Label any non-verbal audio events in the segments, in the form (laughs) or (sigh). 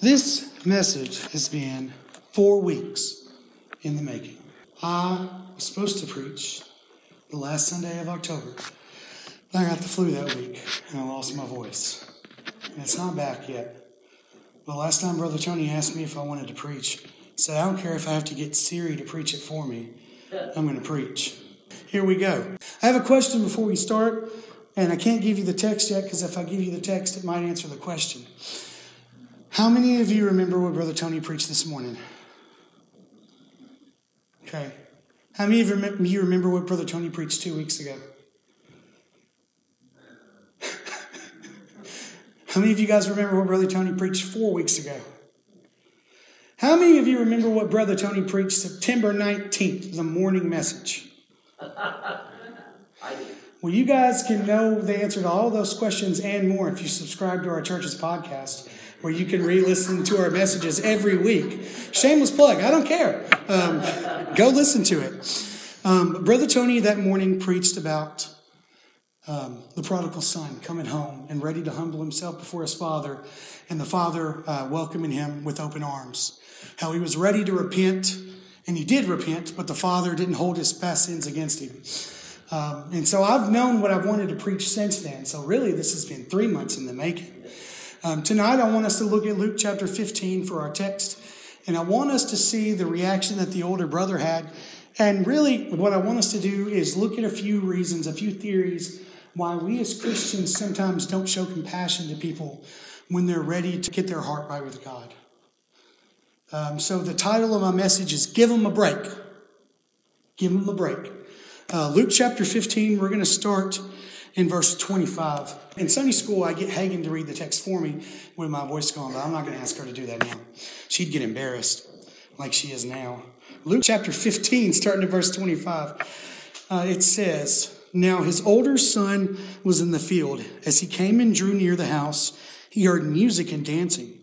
This message has been four weeks in the making. I was supposed to preach the last Sunday of October. I got the flu that week and I lost my voice. And it's not back yet. But last time Brother Tony asked me if I wanted to preach, I said, I don't care if I have to get Siri to preach it for me. I'm going to preach. Here we go. I have a question before we start, and I can't give you the text yet because if I give you the text, it might answer the question. How many of you remember what Brother Tony preached this morning? Okay. How many of you remember what Brother Tony preached two weeks ago? (laughs) How many of you guys remember what Brother Tony preached four weeks ago? How many of you remember what Brother Tony preached September 19th, the morning message? (laughs) Well, you guys can know the answer to all those questions and more if you subscribe to our church's podcast where you can re-listen to our messages every week. Shameless plug. I don't care. Um, go listen to it. Um, Brother Tony that morning preached about um, the prodigal son coming home and ready to humble himself before his father, and the father uh, welcoming him with open arms. How he was ready to repent, and he did repent, but the father didn't hold his past sins against him. Um, and so I've known what I've wanted to preach since then. So really, this has been three months in the making. Um, tonight, I want us to look at Luke chapter 15 for our text, and I want us to see the reaction that the older brother had. And really, what I want us to do is look at a few reasons, a few theories why we as Christians sometimes don't show compassion to people when they're ready to get their heart right with God. Um, so, the title of my message is Give Them a Break. Give Them a Break. Uh, Luke chapter 15, we're going to start in verse 25. In Sunday school, I get Hagen to read the text for me with my voice is gone, but I'm not going to ask her to do that now. She'd get embarrassed like she is now. Luke chapter 15, starting at verse 25, uh, it says, Now his older son was in the field. As he came and drew near the house, he heard music and dancing.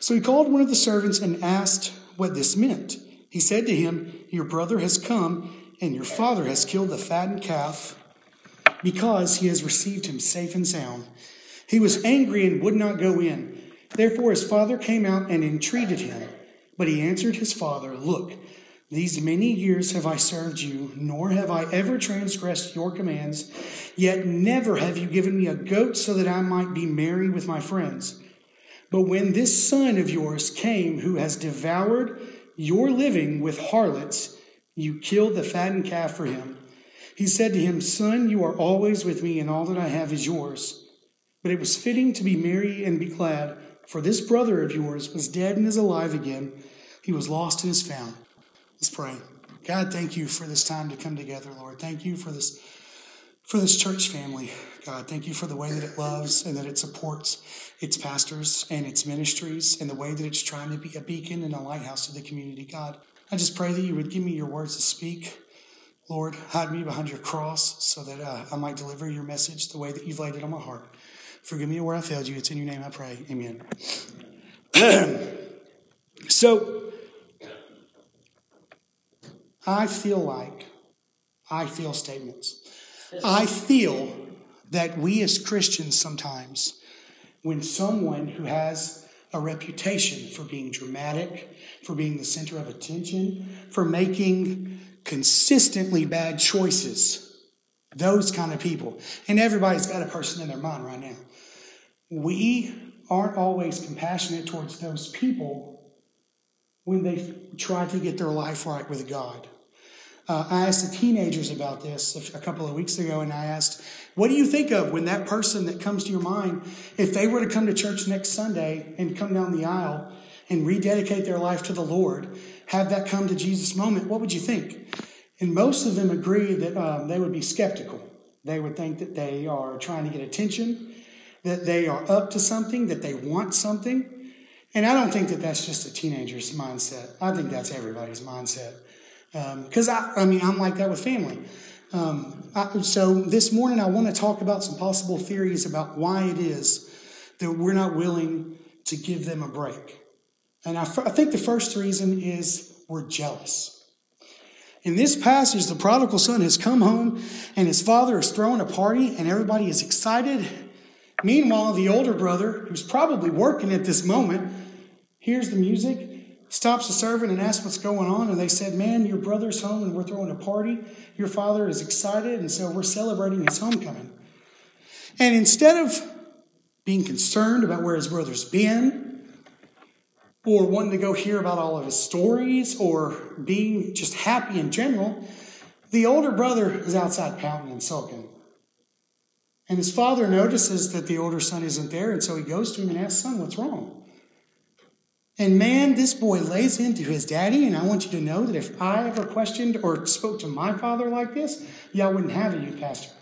So he called one of the servants and asked what this meant. He said to him, Your brother has come, and your father has killed the fattened calf because he has received him safe and sound. He was angry and would not go in. Therefore his father came out and entreated him. But he answered his father, Look, these many years have I served you, nor have I ever transgressed your commands, yet never have you given me a goat so that I might be merry with my friends. But when this son of yours came, who has devoured your living with harlots, you killed the fattened calf for him. He said to him, Son, you are always with me, and all that I have is yours. But it was fitting to be merry and be glad, for this brother of yours was dead and is alive again. He was lost and is found. Let's pray. God, thank you for this time to come together, Lord. Thank you for this for this church family. God, thank you for the way that it loves and that it supports its pastors and its ministries and the way that it's trying to be a beacon and a lighthouse to the community. God, I just pray that you would give me your words to speak Lord, hide me behind your cross so that uh, I might deliver your message the way that you've laid it on my heart. Forgive me where I failed you. It's in your name I pray. Amen. (clears throat) so, I feel like, I feel statements. I feel that we as Christians sometimes, when someone who has a reputation for being dramatic, for being the center of attention, for making consistently bad choices. Those kind of people. And everybody's got a person in their mind right now. We aren't always compassionate towards those people when they try to get their life right with God. Uh, I asked the teenagers about this a couple of weeks ago, and I asked, What do you think of when that person that comes to your mind, if they were to come to church next Sunday and come down the aisle and rededicate their life to the Lord, have that come to Jesus moment, what would you think? And most of them agree that um, they would be skeptical. They would think that they are trying to get attention, that they are up to something, that they want something. And I don't think that that's just a teenager's mindset. I think that's everybody's mindset. Because um, I, I mean, I'm like that with family. Um, I, so this morning, I want to talk about some possible theories about why it is that we're not willing to give them a break. And I, I think the first reason is we're jealous. In this passage, the prodigal son has come home and his father is throwing a party and everybody is excited. Meanwhile, the older brother, who's probably working at this moment, hears the music, stops the servant and asks what's going on. And they said, Man, your brother's home and we're throwing a party. Your father is excited, and so we're celebrating his homecoming. And instead of being concerned about where his brother's been, or wanting to go hear about all of his stories, or being just happy in general, the older brother is outside pouting and sulking. And his father notices that the older son isn't there, and so he goes to him and asks, Son, what's wrong? And man, this boy lays into his daddy, and I want you to know that if I ever questioned or spoke to my father like this, y'all wouldn't have a youth pastor.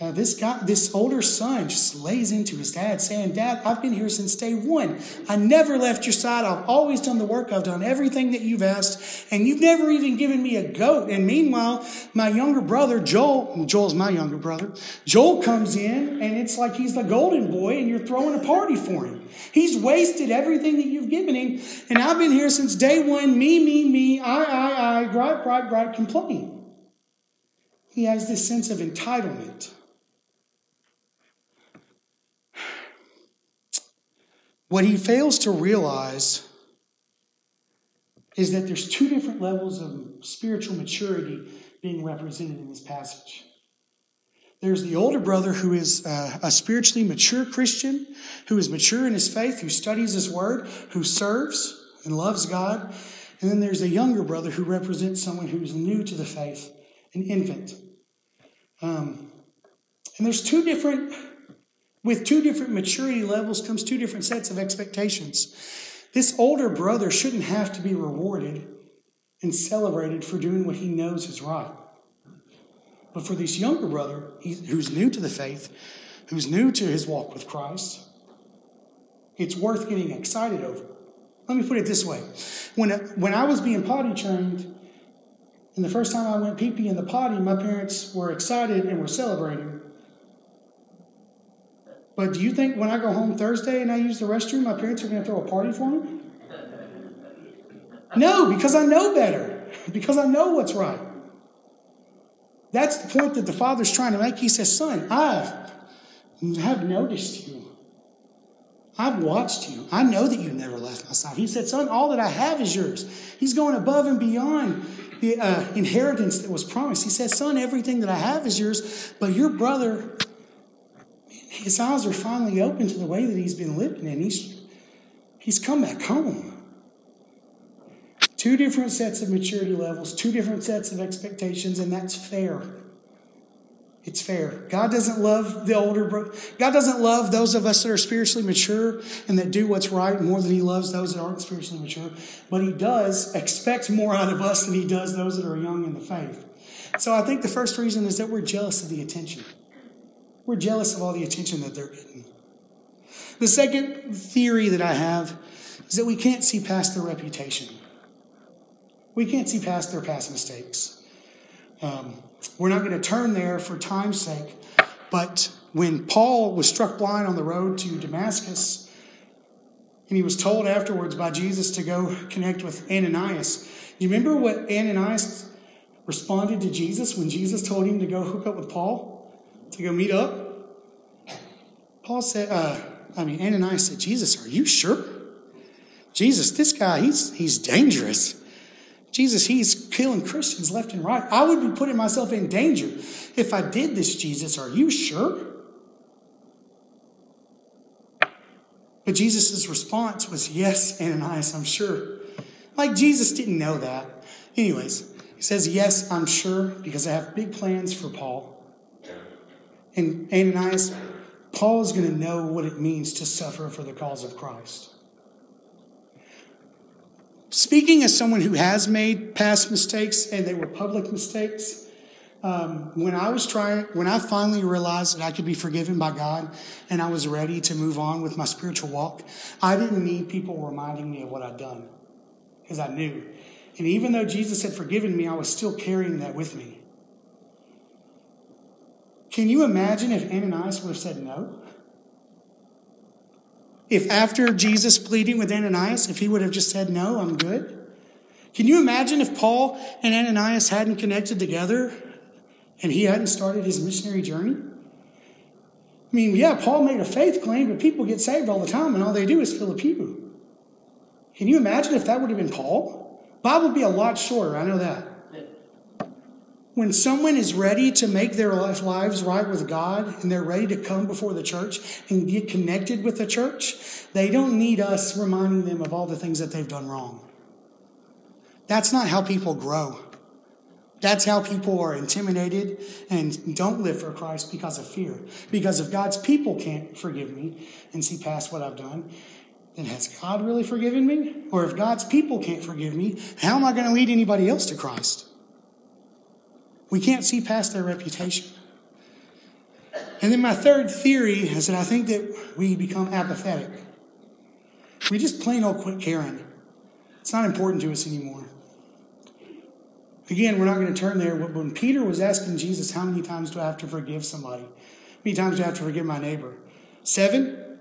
Uh, this guy, this older son, just lays into his dad, saying, "Dad, I've been here since day one. I never left your side. I've always done the work. I've done everything that you've asked, and you've never even given me a goat." And meanwhile, my younger brother Joel, Joel's my younger brother, Joel comes in, and it's like he's the golden boy, and you're throwing a party for him. He's wasted everything that you've given him, and I've been here since day one. Me, me, me. I, I, I. Gripe, gripe, gripe. Complain. He has this sense of entitlement. What he fails to realize is that there's two different levels of spiritual maturity being represented in this passage. There's the older brother who is a, spiritually mature Christian, who is mature in his faith, who studies his word, who serves and loves God. And then there's a younger brother who represents someone who's new to the faith, an infant. Um, and there's two different with two different maturity levels comes two different sets of expectations. This older brother shouldn't have to be rewarded and celebrated for doing what he knows is right. But for this younger brother, who's new to the faith, who's new to his walk with Christ, it's worth getting excited over. Let me put it this way. When, when I was being potty trained, and the first time I went pee pee in the potty, my parents were excited and were celebrating. But do you think when I go home Thursday and I use the restroom, my parents are going to throw a party for me? No, because I know better, (laughs) because I know what's right. That's the point that the Father's trying to make. He says, Son, I have noticed you. I've watched you. I know that you never left my side. He said, Son, all that I have is yours. He's going above and beyond the uh, inheritance that was promised. He says, Son, everything that I have is yours, but your brother his eyes are finally open to the way that he's been living, and he's, he's come back home. Two different sets of maturity levels, two different sets of expectations, and that's fair. It's fair. God doesn't love the older brother. God doesn't love those of us that are spiritually mature and that do what's right more than He loves those that aren't spiritually mature. But He does expect more out of us than He does those that are young in the faith. So I think the first reason is that we're jealous of the attention. We're jealous of all the attention that they're getting. The second theory that I have is that we can't see past their reputation. We can't see past their past mistakes. Um, we're not going to turn there for time's sake, but when Paul was struck blind on the road to Damascus, and he was told afterwards by Jesus to go connect with Ananias, you remember what Ananias responded to Jesus when Jesus told him to go hook up with Paul? To go meet up? Paul said, uh, I mean, Ananias said, Jesus, are you sure? Jesus, this guy, he's, he's dangerous. Jesus, he's killing Christians left and right. I would be putting myself in danger if I did this, Jesus. Are you sure? But Jesus' response was, Yes, Ananias, I'm sure. Like Jesus didn't know that. Anyways, he says, Yes, I'm sure, because I have big plans for Paul. And Ananias, Paul is going to know what it means to suffer for the cause of Christ. Speaking as someone who has made past mistakes and they were public mistakes, um, when I was trying, when I finally realized that I could be forgiven by God and I was ready to move on with my spiritual walk, I didn't need people reminding me of what I'd done because I knew. And even though Jesus had forgiven me, I was still carrying that with me. Can you imagine if Ananias would have said no? If after Jesus pleading with Ananias, if he would have just said, No, I'm good? Can you imagine if Paul and Ananias hadn't connected together and he hadn't started his missionary journey? I mean, yeah, Paul made a faith claim, but people get saved all the time and all they do is fill a pew. Can you imagine if that would have been Paul? Bob would be a lot shorter, I know that. When someone is ready to make their lives right with God and they're ready to come before the church and get connected with the church, they don't need us reminding them of all the things that they've done wrong. That's not how people grow. That's how people are intimidated and don't live for Christ because of fear. Because if God's people can't forgive me and see past what I've done, then has God really forgiven me? Or if God's people can't forgive me, how am I going to lead anybody else to Christ? We can't see past their reputation. And then my third theory is that I think that we become apathetic. We just plain old quit caring. It's not important to us anymore. Again, we're not going to turn there, but when Peter was asking Jesus, How many times do I have to forgive somebody? How many times do I have to forgive my neighbor? Seven?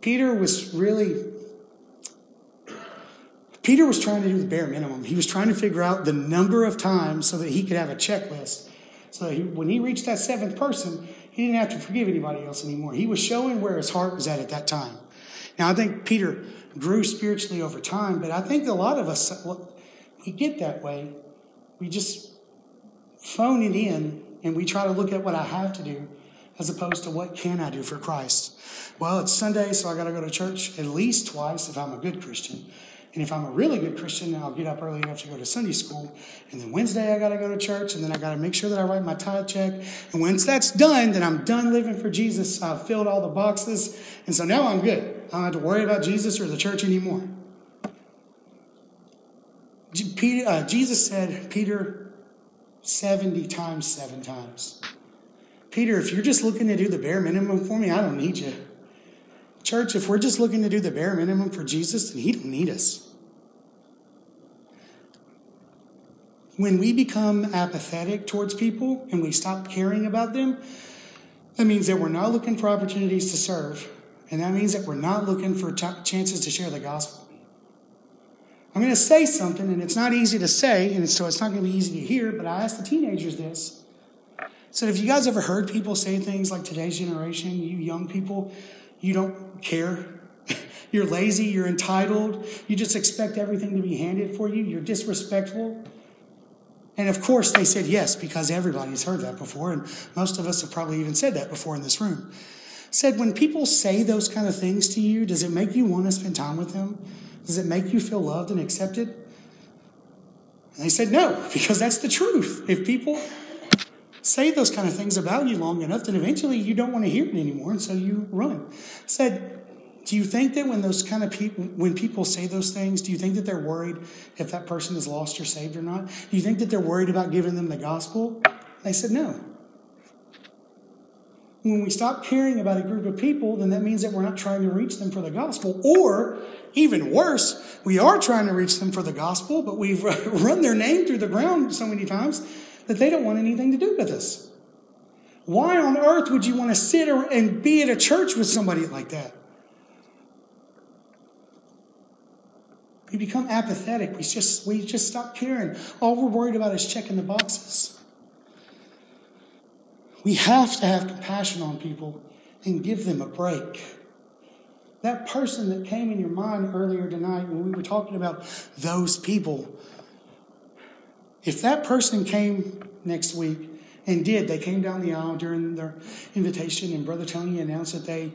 Peter was really. Peter was trying to do the bare minimum. He was trying to figure out the number of times so that he could have a checklist. So he, when he reached that seventh person, he didn't have to forgive anybody else anymore. He was showing where his heart was at at that time. Now, I think Peter grew spiritually over time, but I think a lot of us, we get that way. We just phone it in and we try to look at what I have to do as opposed to what can I do for Christ. Well, it's Sunday, so I got to go to church at least twice if I'm a good Christian. And if I'm a really good Christian, I'll get up early enough to go to Sunday school. And then Wednesday, I got to go to church. And then I got to make sure that I write my tithe check. And once that's done, then I'm done living for Jesus. I've filled all the boxes. And so now I'm good. I don't have to worry about Jesus or the church anymore. Peter, uh, Jesus said, Peter, 70 times, seven times. Peter, if you're just looking to do the bare minimum for me, I don't need you. Church, if we're just looking to do the bare minimum for Jesus, then He don't need us. When we become apathetic towards people and we stop caring about them, that means that we're not looking for opportunities to serve. And that means that we're not looking for t- chances to share the gospel. I'm going to say something, and it's not easy to say, and so it's not going to be easy to hear, but I asked the teenagers this. I said, Have you guys ever heard people say things like today's generation, you young people, you don't care? (laughs) you're lazy, you're entitled, you just expect everything to be handed for you, you're disrespectful? And of course, they said yes, because everybody's heard that before, and most of us have probably even said that before in this room. Said, when people say those kind of things to you, does it make you want to spend time with them? Does it make you feel loved and accepted? And they said no, (laughs) because that's the truth. If people say those kind of things about you long enough, then eventually you don't want to hear it anymore, and so you run. I said, do you think that when those kind of people, when people say those things, do you think that they're worried if that person is lost or saved or not? Do you think that they're worried about giving them the gospel? They said no. When we stop caring about a group of people, then that means that we're not trying to reach them for the gospel. Or, even worse, we are trying to reach them for the gospel, but we've (laughs) run their name through the ground so many times that they don't want anything to do with us. Why on earth would you want to sit and be at a church with somebody like that? We become apathetic. We just, we just stop caring. All we're worried about is checking the boxes. We have to have compassion on people and give them a break. That person that came in your mind earlier tonight when we were talking about those people, if that person came next week and did, they came down the aisle during their invitation, and Brother Tony announced that they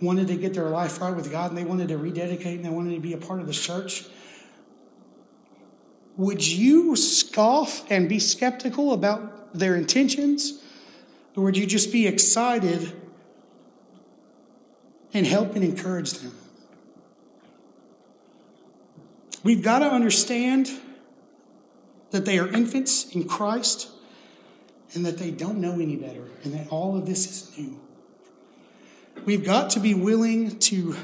wanted to get their life right with God and they wanted to rededicate and they wanted to be a part of the church. Would you scoff and be skeptical about their intentions? Or would you just be excited and help and encourage them? We've got to understand that they are infants in Christ and that they don't know any better and that all of this is new. We've got to be willing to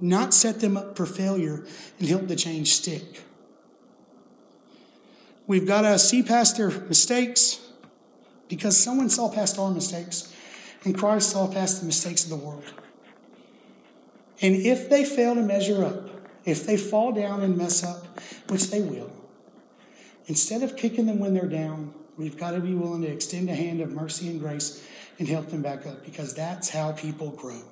not set them up for failure and help the change stick. We've got to see past their mistakes because someone saw past our mistakes and Christ saw past the mistakes of the world. And if they fail to measure up, if they fall down and mess up, which they will, instead of kicking them when they're down, we've got to be willing to extend a hand of mercy and grace and help them back up because that's how people grow.